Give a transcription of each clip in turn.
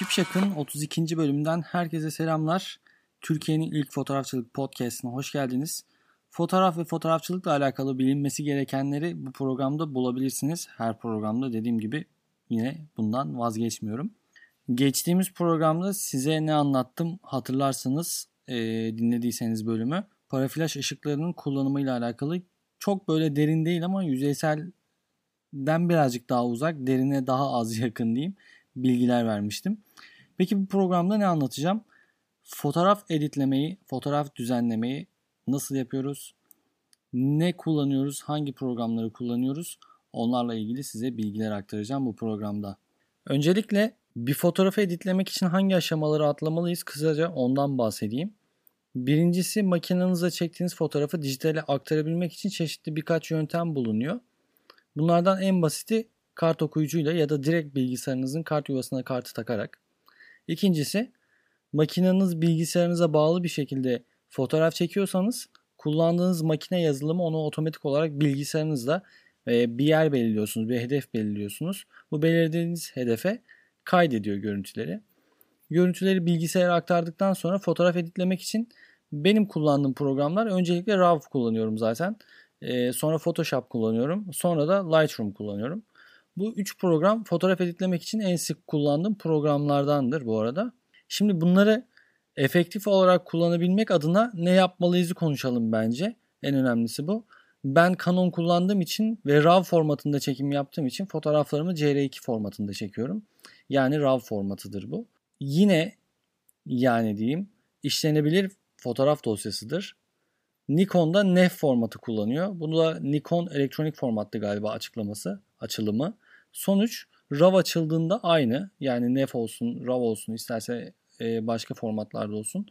Şipşak'ın 32. bölümünden herkese selamlar. Türkiye'nin ilk fotoğrafçılık podcastine hoş geldiniz. Fotoğraf ve fotoğrafçılıkla alakalı bilinmesi gerekenleri bu programda bulabilirsiniz. Her programda dediğim gibi yine bundan vazgeçmiyorum. Geçtiğimiz programda size ne anlattım hatırlarsanız e, dinlediyseniz bölümü. Paraflaş ışıklarının kullanımıyla alakalı çok böyle derin değil ama yüzeyselden birazcık daha uzak, derine daha az yakın diyeyim bilgiler vermiştim. Peki bu programda ne anlatacağım? Fotoğraf editlemeyi, fotoğraf düzenlemeyi nasıl yapıyoruz? Ne kullanıyoruz? Hangi programları kullanıyoruz? Onlarla ilgili size bilgiler aktaracağım bu programda. Öncelikle bir fotoğrafı editlemek için hangi aşamaları atlamalıyız? Kısaca ondan bahsedeyim. Birincisi makinenizle çektiğiniz fotoğrafı dijitale aktarabilmek için çeşitli birkaç yöntem bulunuyor. Bunlardan en basiti kart okuyucuyla ya da direkt bilgisayarınızın kart yuvasına kartı takarak. İkincisi makineniz bilgisayarınıza bağlı bir şekilde fotoğraf çekiyorsanız kullandığınız makine yazılımı onu otomatik olarak bilgisayarınızda e, bir yer belirliyorsunuz, bir hedef belirliyorsunuz. Bu belirlediğiniz hedefe kaydediyor görüntüleri. Görüntüleri bilgisayara aktardıktan sonra fotoğraf editlemek için benim kullandığım programlar öncelikle RAW kullanıyorum zaten. E, sonra Photoshop kullanıyorum. Sonra da Lightroom kullanıyorum. Bu üç program fotoğraf editlemek için en sık kullandığım programlardandır bu arada. Şimdi bunları efektif olarak kullanabilmek adına ne yapmalıyızı konuşalım bence. En önemlisi bu. Ben Canon kullandığım için ve RAW formatında çekim yaptığım için fotoğraflarımı CR2 formatında çekiyorum. Yani RAW formatıdır bu. Yine yani diyeyim işlenebilir fotoğraf dosyasıdır. Nikon'da NEF formatı kullanıyor. Bunu da Nikon elektronik formattı galiba açıklaması, açılımı. Sonuç RAW açıldığında aynı. Yani NEF olsun, RAW olsun, isterse e, başka formatlarda olsun.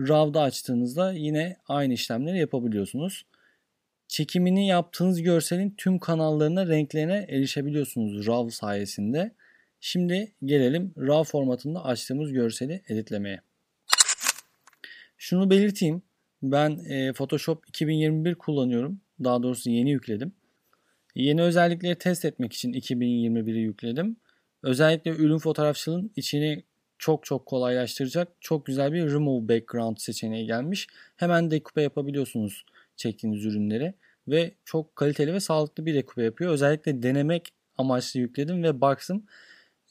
RAW'da açtığınızda yine aynı işlemleri yapabiliyorsunuz. Çekimini yaptığınız görselin tüm kanallarına, renklerine erişebiliyorsunuz RAW sayesinde. Şimdi gelelim RAW formatında açtığımız görseli editlemeye. Şunu belirteyim. Ben e, Photoshop 2021 kullanıyorum. Daha doğrusu yeni yükledim. Yeni özellikleri test etmek için 2021'i yükledim. Özellikle ürün fotoğrafçılığın içini çok çok kolaylaştıracak çok güzel bir remove background seçeneği gelmiş. Hemen dekupe yapabiliyorsunuz çektiğiniz ürünleri ve çok kaliteli ve sağlıklı bir dekupe yapıyor. Özellikle denemek amaçlı yükledim ve baktım.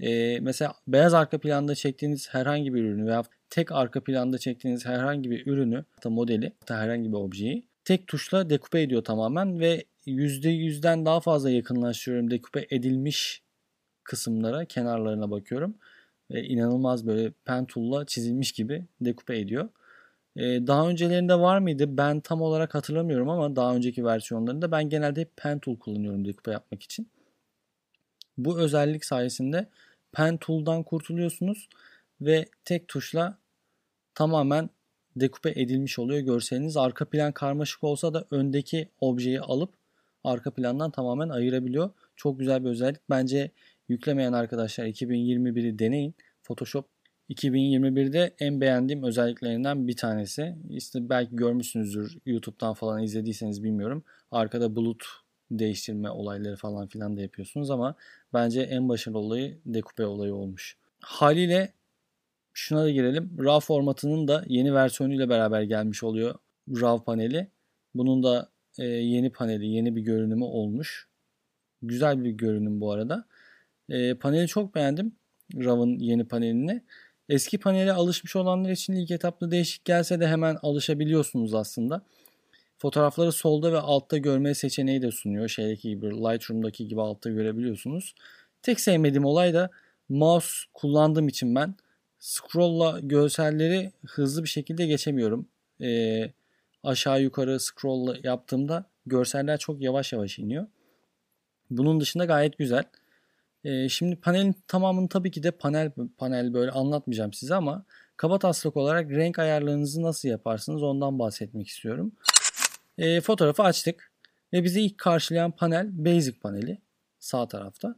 Ee, mesela beyaz arka planda çektiğiniz herhangi bir ürünü veya tek arka planda çektiğiniz herhangi bir ürünü, hatta modeli, hatta herhangi bir objeyi tek tuşla dekupe ediyor tamamen ve %100'den daha fazla yakınlaşıyorum dekupe edilmiş kısımlara, kenarlarına bakıyorum. Ve inanılmaz böyle pen tool'la çizilmiş gibi dekupe ediyor. Ee, daha öncelerinde var mıydı? Ben tam olarak hatırlamıyorum ama daha önceki versiyonlarında ben genelde hep pen tool kullanıyorum dekupe yapmak için. Bu özellik sayesinde pen tool'dan kurtuluyorsunuz ve tek tuşla tamamen dekupe edilmiş oluyor görseliniz. Arka plan karmaşık olsa da öndeki objeyi alıp arka plandan tamamen ayırabiliyor. Çok güzel bir özellik. Bence yüklemeyen arkadaşlar 2021'i deneyin. Photoshop 2021'de en beğendiğim özelliklerinden bir tanesi. İşte belki görmüşsünüzdür YouTube'dan falan izlediyseniz bilmiyorum. Arkada bulut değiştirme olayları falan filan da yapıyorsunuz ama bence en başarılı olayı dekupe olayı olmuş. Haliyle şuna da girelim. RAW formatının da yeni versiyonuyla beraber gelmiş oluyor RAW paneli. Bunun da e, yeni paneli, yeni bir görünümü olmuş. Güzel bir görünüm bu arada. E, paneli çok beğendim. RAW'ın yeni panelini. Eski panele alışmış olanlar için ilk etapta değişik gelse de hemen alışabiliyorsunuz aslında. Fotoğrafları solda ve altta görme seçeneği de sunuyor. Şeydeki gibi Lightroom'daki gibi altta görebiliyorsunuz. Tek sevmediğim olay da mouse kullandığım için ben scroll'la görselleri hızlı bir şekilde geçemiyorum. Ee, aşağı yukarı scroll yaptığımda görseller çok yavaş yavaş iniyor. Bunun dışında gayet güzel. Ee, şimdi panelin tamamını tabii ki de panel panel böyle anlatmayacağım size ama kaba taslak olarak renk ayarlarınızı nasıl yaparsınız ondan bahsetmek istiyorum. Ee, fotoğrafı açtık ve bizi ilk karşılayan panel Basic paneli sağ tarafta.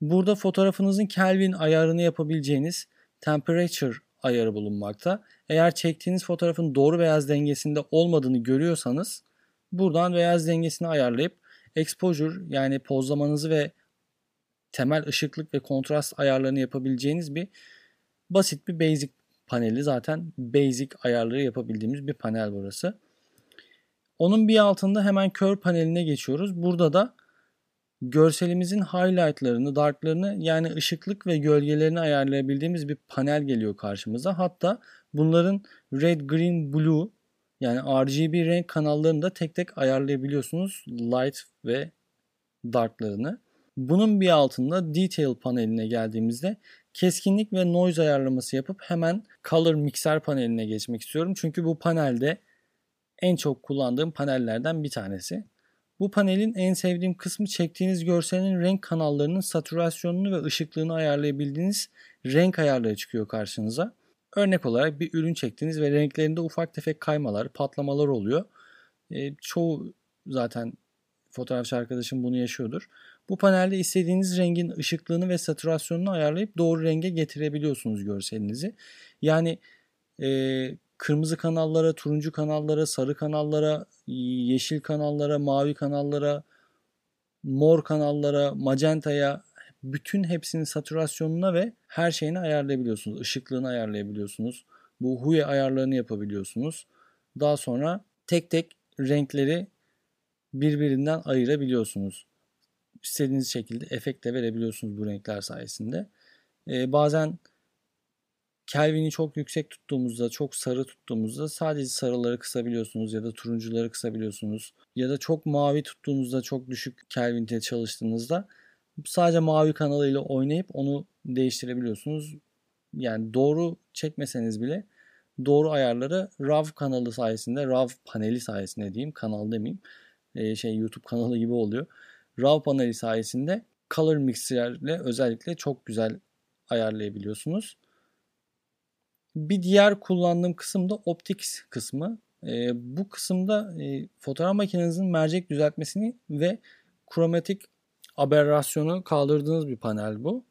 Burada fotoğrafınızın Kelvin ayarını yapabileceğiniz temperature ayarı bulunmakta. Eğer çektiğiniz fotoğrafın doğru beyaz dengesinde olmadığını görüyorsanız buradan beyaz dengesini ayarlayıp exposure yani pozlamanızı ve temel ışıklık ve kontrast ayarlarını yapabileceğiniz bir basit bir basic paneli. Zaten basic ayarları yapabildiğimiz bir panel burası. Onun bir altında hemen kör paneline geçiyoruz. Burada da görselimizin highlightlarını, darklarını yani ışıklık ve gölgelerini ayarlayabildiğimiz bir panel geliyor karşımıza. Hatta bunların red, green, blue yani RGB renk kanallarını da tek tek ayarlayabiliyorsunuz. Light ve darklarını. Bunun bir altında detail paneline geldiğimizde keskinlik ve noise ayarlaması yapıp hemen color mixer paneline geçmek istiyorum. Çünkü bu panelde en çok kullandığım panellerden bir tanesi. Bu panelin en sevdiğim kısmı çektiğiniz görselin renk kanallarının satürasyonunu ve ışıklığını ayarlayabildiğiniz renk ayarları çıkıyor karşınıza. Örnek olarak bir ürün çektiniz ve renklerinde ufak tefek kaymalar, patlamalar oluyor. E, çoğu zaten fotoğrafçı arkadaşım bunu yaşıyordur. Bu panelde istediğiniz rengin ışıklığını ve satürasyonunu ayarlayıp doğru renge getirebiliyorsunuz görselinizi. Yani e, kırmızı kanallara, turuncu kanallara, sarı kanallara, yeşil kanallara, mavi kanallara, mor kanallara, magentaya bütün hepsinin satürasyonuna ve her şeyini ayarlayabiliyorsunuz. Işıklığını ayarlayabiliyorsunuz. Bu huye ayarlarını yapabiliyorsunuz. Daha sonra tek tek renkleri birbirinden ayırabiliyorsunuz. İstediğiniz şekilde efekt verebiliyorsunuz bu renkler sayesinde. Ee, bazen Kelvin'i çok yüksek tuttuğumuzda, çok sarı tuttuğumuzda sadece sarıları kısabiliyorsunuz ya da turuncuları kısabiliyorsunuz. Ya da çok mavi tuttuğunuzda, çok düşük Kelvin'de çalıştığınızda sadece mavi kanalıyla oynayıp onu değiştirebiliyorsunuz. Yani doğru çekmeseniz bile doğru ayarları RAW kanalı sayesinde, RAW paneli sayesinde diyeyim, kanal demeyeyim. Ee, şey YouTube kanalı gibi oluyor. RAW paneli sayesinde color mixer'le özellikle çok güzel ayarlayabiliyorsunuz. Bir diğer kullandığım kısım da Optics kısmı. E, bu kısımda e, fotoğraf makinenizin mercek düzeltmesini ve kromatik aberrasyonu kaldırdığınız bir panel bu.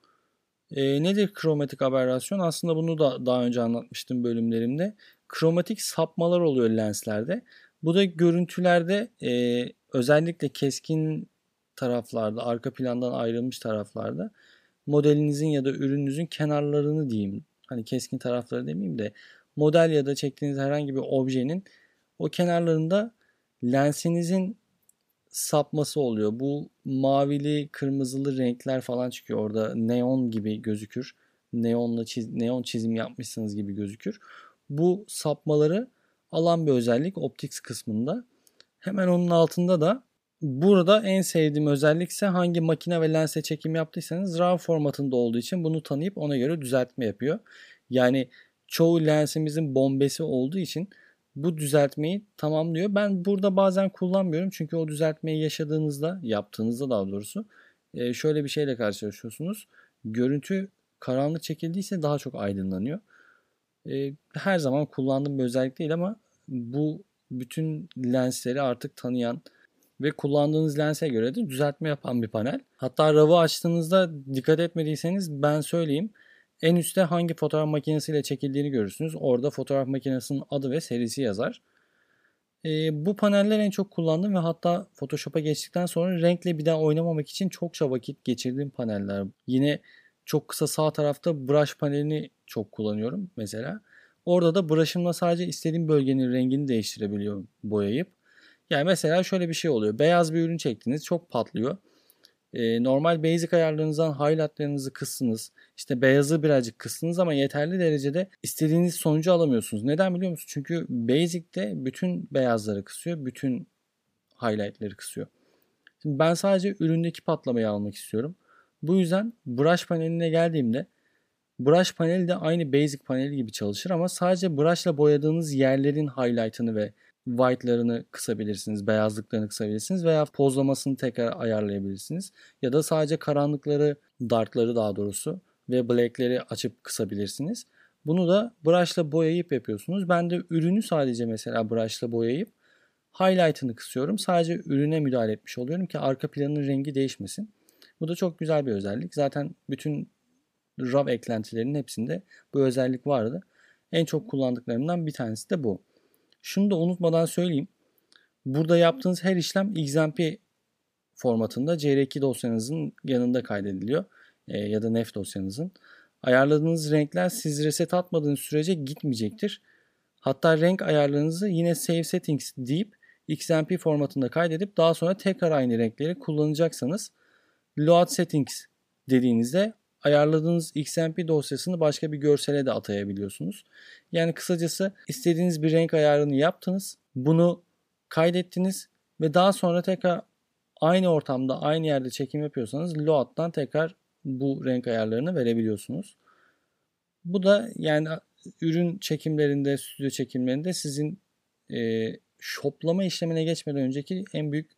E, nedir kromatik aberrasyon? Aslında bunu da daha önce anlatmıştım bölümlerimde. Kromatik sapmalar oluyor lenslerde. Bu da görüntülerde e, özellikle keskin taraflarda, arka plandan ayrılmış taraflarda modelinizin ya da ürününüzün kenarlarını diyeyim hani keskin tarafları demeyeyim de model ya da çektiğiniz herhangi bir objenin o kenarlarında lensinizin sapması oluyor. Bu mavili, kırmızılı renkler falan çıkıyor. Orada neon gibi gözükür. Neonla çiz, neon çizim yapmışsınız gibi gözükür. Bu sapmaları alan bir özellik optics kısmında. Hemen onun altında da burada en sevdiğim özellik ise hangi makine ve lense çekim yaptıysanız RAW formatında olduğu için bunu tanıyıp ona göre düzeltme yapıyor. Yani çoğu lensimizin bombesi olduğu için bu düzeltmeyi tamamlıyor. Ben burada bazen kullanmıyorum çünkü o düzeltmeyi yaşadığınızda, yaptığınızda daha doğrusu e, şöyle bir şeyle karşılaşıyorsunuz. Görüntü karanlık çekildiyse daha çok aydınlanıyor. E, her zaman kullandığım bir özellik değil ama bu bütün lensleri artık tanıyan ve kullandığınız lense göre de düzeltme yapan bir panel. Hatta RAW'ı açtığınızda dikkat etmediyseniz ben söyleyeyim. En üstte hangi fotoğraf makinesiyle çekildiğini görürsünüz. Orada fotoğraf makinesinin adı ve serisi yazar. E, bu paneller en çok kullandığım ve hatta Photoshop'a geçtikten sonra renkle bir daha oynamamak için çokça vakit geçirdiğim paneller. Yine çok kısa sağ tarafta brush panelini çok kullanıyorum mesela. Orada da brush'ımla sadece istediğim bölgenin rengini değiştirebiliyorum boyayıp. Yani mesela şöyle bir şey oluyor. Beyaz bir ürün çektiniz çok patlıyor. Ee, normal basic ayarlarınızdan highlightlarınızı kıstınız. İşte beyazı birazcık kıstınız ama yeterli derecede istediğiniz sonucu alamıyorsunuz. Neden biliyor musunuz? Çünkü basic'te bütün beyazları kısıyor. Bütün highlightları kısıyor. Şimdi ben sadece üründeki patlamayı almak istiyorum. Bu yüzden brush paneline geldiğimde brush paneli de aynı basic paneli gibi çalışır ama sadece brushla boyadığınız yerlerin highlight'ını ve white'larını kısabilirsiniz, beyazlıklarını kısabilirsiniz veya pozlamasını tekrar ayarlayabilirsiniz. Ya da sadece karanlıkları, darkları daha doğrusu ve black'leri açıp kısabilirsiniz. Bunu da brush'la boyayıp yapıyorsunuz. Ben de ürünü sadece mesela brush'la boyayıp highlight'ını kısıyorum. Sadece ürüne müdahale etmiş oluyorum ki arka planın rengi değişmesin. Bu da çok güzel bir özellik. Zaten bütün RAW eklentilerinin hepsinde bu özellik vardı. En çok kullandıklarımdan bir tanesi de bu. Şunu da unutmadan söyleyeyim. Burada yaptığınız her işlem XMP formatında CR2 dosyanızın yanında kaydediliyor e, ya da nef dosyanızın. Ayarladığınız renkler siz reset atmadığınız sürece gitmeyecektir. Hatta renk ayarlarınızı yine Save Settings deyip XMP formatında kaydedip daha sonra tekrar aynı renkleri kullanacaksanız Load Settings dediğinizde ayarladığınız XMP dosyasını başka bir görsele de atayabiliyorsunuz. Yani kısacası istediğiniz bir renk ayarını yaptınız. Bunu kaydettiniz ve daha sonra tekrar aynı ortamda aynı yerde çekim yapıyorsanız load'dan tekrar bu renk ayarlarını verebiliyorsunuz. Bu da yani ürün çekimlerinde, stüdyo çekimlerinde sizin e, shoplama işlemine geçmeden önceki en büyük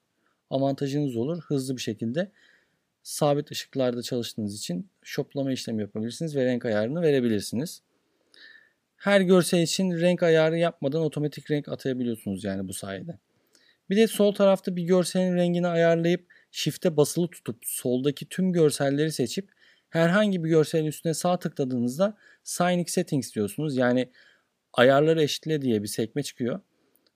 avantajınız olur. Hızlı bir şekilde sabit ışıklarda çalıştığınız için shoplama işlemi yapabilirsiniz ve renk ayarını verebilirsiniz. Her görsel için renk ayarı yapmadan otomatik renk atayabiliyorsunuz yani bu sayede. Bir de sol tarafta bir görselin rengini ayarlayıp shift'e basılı tutup soldaki tüm görselleri seçip herhangi bir görselin üstüne sağ tıkladığınızda Sign Settings diyorsunuz. Yani ayarları eşitle diye bir sekme çıkıyor.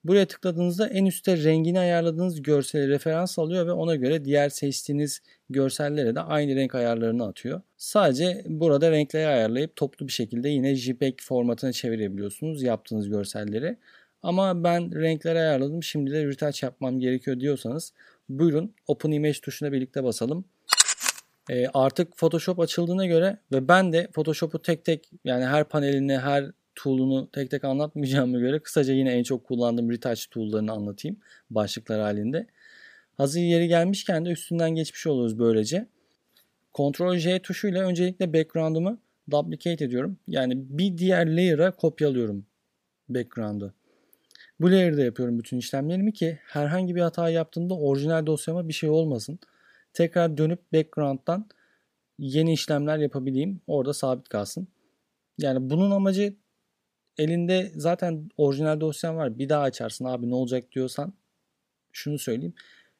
Buraya tıkladığınızda en üstte rengini ayarladığınız görseli referans alıyor ve ona göre diğer seçtiğiniz görsellere de aynı renk ayarlarını atıyor. Sadece burada renkleri ayarlayıp toplu bir şekilde yine JPEG formatına çevirebiliyorsunuz yaptığınız görselleri. Ama ben renkleri ayarladım şimdi de retouch yapmam gerekiyor diyorsanız buyurun Open Image tuşuna birlikte basalım. E, artık Photoshop açıldığına göre ve ben de Photoshop'u tek tek yani her panelini her tool'unu tek tek anlatmayacağıma göre kısaca yine en çok kullandığım retouch tool'larını anlatayım başlıklar halinde. Hazır yeri gelmişken de üstünden geçmiş oluruz böylece. Ctrl J tuşuyla öncelikle background'ımı duplicate ediyorum. Yani bir diğer layer'a kopyalıyorum background'ı. Bu layer'da yapıyorum bütün işlemlerimi ki herhangi bir hata yaptığımda orijinal dosyama bir şey olmasın. Tekrar dönüp background'dan yeni işlemler yapabileyim. Orada sabit kalsın. Yani bunun amacı elinde zaten orijinal dosyan var. Bir daha açarsın abi ne olacak diyorsan şunu söyleyeyim.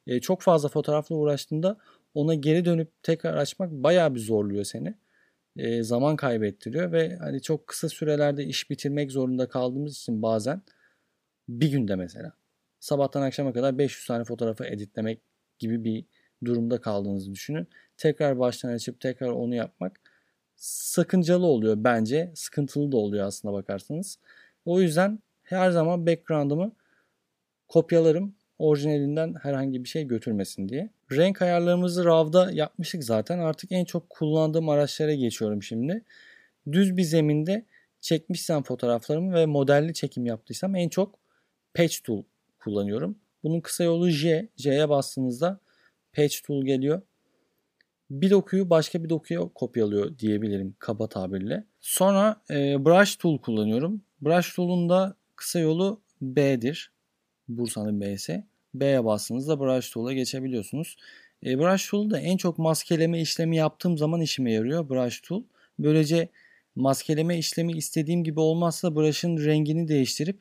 E, çok fazla fotoğrafla uğraştığında ona geri dönüp tekrar açmak bayağı bir zorluyor seni. E, zaman kaybettiriyor ve hani çok kısa sürelerde iş bitirmek zorunda kaldığımız için bazen bir günde mesela sabahtan akşama kadar 500 tane fotoğrafı editlemek gibi bir durumda kaldığınızı düşünün. Tekrar baştan açıp tekrar onu yapmak sakıncalı oluyor bence. Sıkıntılı da oluyor aslında bakarsanız. O yüzden her zaman background'ımı kopyalarım orijinalinden herhangi bir şey götürmesin diye. Renk ayarlarımızı RAW'da yapmıştık zaten. Artık en çok kullandığım araçlara geçiyorum şimdi. Düz bir zeminde çekmişsem fotoğraflarımı ve modelli çekim yaptıysam en çok Patch Tool kullanıyorum. Bunun kısa yolu J. J'ye bastığınızda Patch Tool geliyor bir dokuyu başka bir dokuya kopyalıyor diyebilirim kaba tabirle. Sonra e, Brush Tool kullanıyorum. Brush Tool'un da kısa yolu B'dir. Bursa'nın B'si. B'ye bastığınızda Brush Tool'a geçebiliyorsunuz. E, Brush Tool da en çok maskeleme işlemi yaptığım zaman işime yarıyor Brush Tool. Böylece maskeleme işlemi istediğim gibi olmazsa brush'ın rengini değiştirip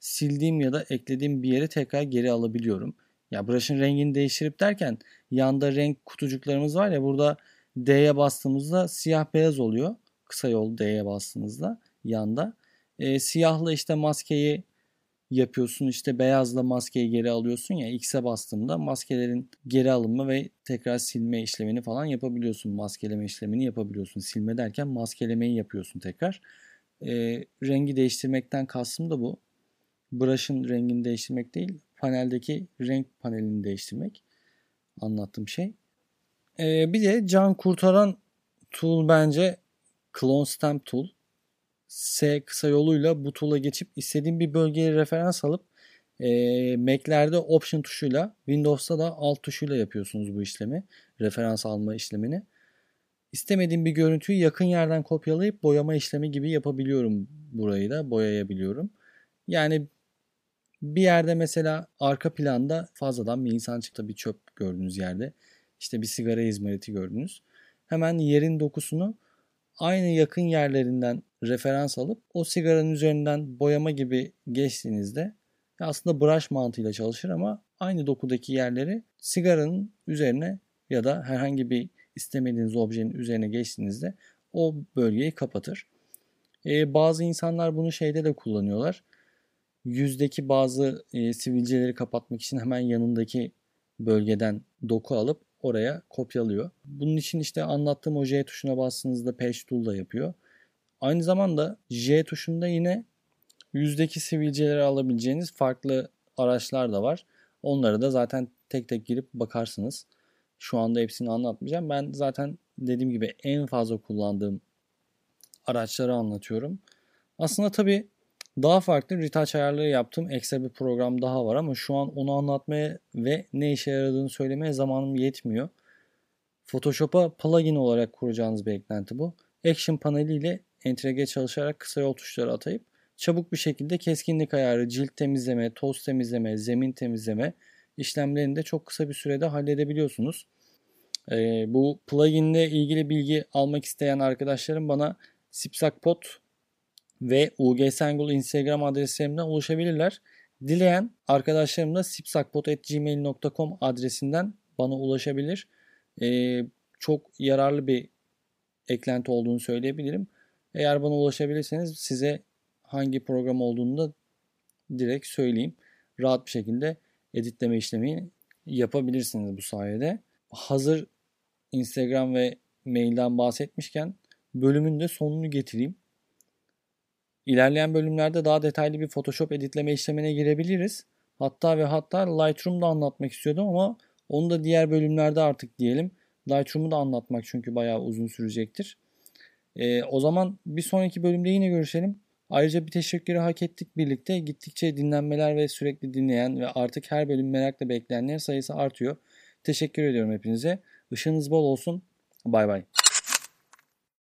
sildiğim ya da eklediğim bir yere tekrar geri alabiliyorum. Ya brush'ın rengini değiştirip derken yanda renk kutucuklarımız var ya burada D'ye bastığımızda siyah beyaz oluyor. Kısa yol D'ye bastığınızda yanda. E, siyahla işte maskeyi yapıyorsun işte beyazla maskeyi geri alıyorsun ya X'e bastığında maskelerin geri alınma ve tekrar silme işlemini falan yapabiliyorsun. Maskeleme işlemini yapabiliyorsun. Silme derken maskelemeyi yapıyorsun tekrar. E, rengi değiştirmekten kastım da bu. Brush'ın rengini değiştirmek değil paneldeki renk panelini değiştirmek anlattığım şey. Ee, bir de can kurtaran tool bence Clone Stamp Tool. S kısa yoluyla bu tool'a geçip istediğim bir bölgeye referans alıp e, Mac'lerde Option tuşuyla Windows'ta da Alt tuşuyla yapıyorsunuz bu işlemi. Referans alma işlemini. İstemediğim bir görüntüyü yakın yerden kopyalayıp boyama işlemi gibi yapabiliyorum burayı da boyayabiliyorum. Yani bir yerde mesela arka planda fazladan bir insan çıktı bir çöp gördüğünüz yerde. İşte bir sigara izmariti gördünüz. Hemen yerin dokusunu aynı yakın yerlerinden referans alıp o sigaranın üzerinden boyama gibi geçtiğinizde aslında brush mantığıyla çalışır ama aynı dokudaki yerleri sigaranın üzerine ya da herhangi bir istemediğiniz objenin üzerine geçtiğinizde o bölgeyi kapatır. Ee, bazı insanlar bunu şeyde de kullanıyorlar yüzdeki bazı e, sivilceleri kapatmak için hemen yanındaki bölgeden doku alıp oraya kopyalıyor. Bunun için işte anlattığım o J tuşuna bastığınızda Page Tool da yapıyor. Aynı zamanda J tuşunda yine yüzdeki sivilceleri alabileceğiniz farklı araçlar da var. Onları da zaten tek tek girip bakarsınız. Şu anda hepsini anlatmayacağım. Ben zaten dediğim gibi en fazla kullandığım araçları anlatıyorum. Aslında tabii daha farklı retouch ayarları yaptığım ekstra bir program daha var ama şu an onu anlatmaya ve ne işe yaradığını söylemeye zamanım yetmiyor. Photoshop'a plugin olarak kuracağınız bir eklenti bu. Action paneli ile entegre çalışarak kısa yol tuşları atayıp çabuk bir şekilde keskinlik ayarı, cilt temizleme, toz temizleme, zemin temizleme işlemlerini de çok kısa bir sürede halledebiliyorsunuz. Ee, bu plugin ile ilgili bilgi almak isteyen arkadaşlarım bana Sipsakpot ve UG Sengul Instagram adreslerimden ulaşabilirler. Dileyen arkadaşlarım da sipsakpot.gmail.com adresinden bana ulaşabilir. Ee, çok yararlı bir eklenti olduğunu söyleyebilirim. Eğer bana ulaşabilirseniz size hangi program olduğunu da direkt söyleyeyim. Rahat bir şekilde editleme işlemi yapabilirsiniz bu sayede. Hazır Instagram ve mailden bahsetmişken bölümün de sonunu getireyim. İlerleyen bölümlerde daha detaylı bir Photoshop editleme işlemine girebiliriz. Hatta ve hatta Lightroom'da anlatmak istiyordum ama onu da diğer bölümlerde artık diyelim. Lightroom'u da anlatmak çünkü bayağı uzun sürecektir. Ee, o zaman bir sonraki bölümde yine görüşelim. Ayrıca bir teşekkürü hak ettik birlikte. Gittikçe dinlenmeler ve sürekli dinleyen ve artık her bölüm merakla bekleyenlerin sayısı artıyor. Teşekkür ediyorum hepinize. Işığınız bol olsun. Bay bay.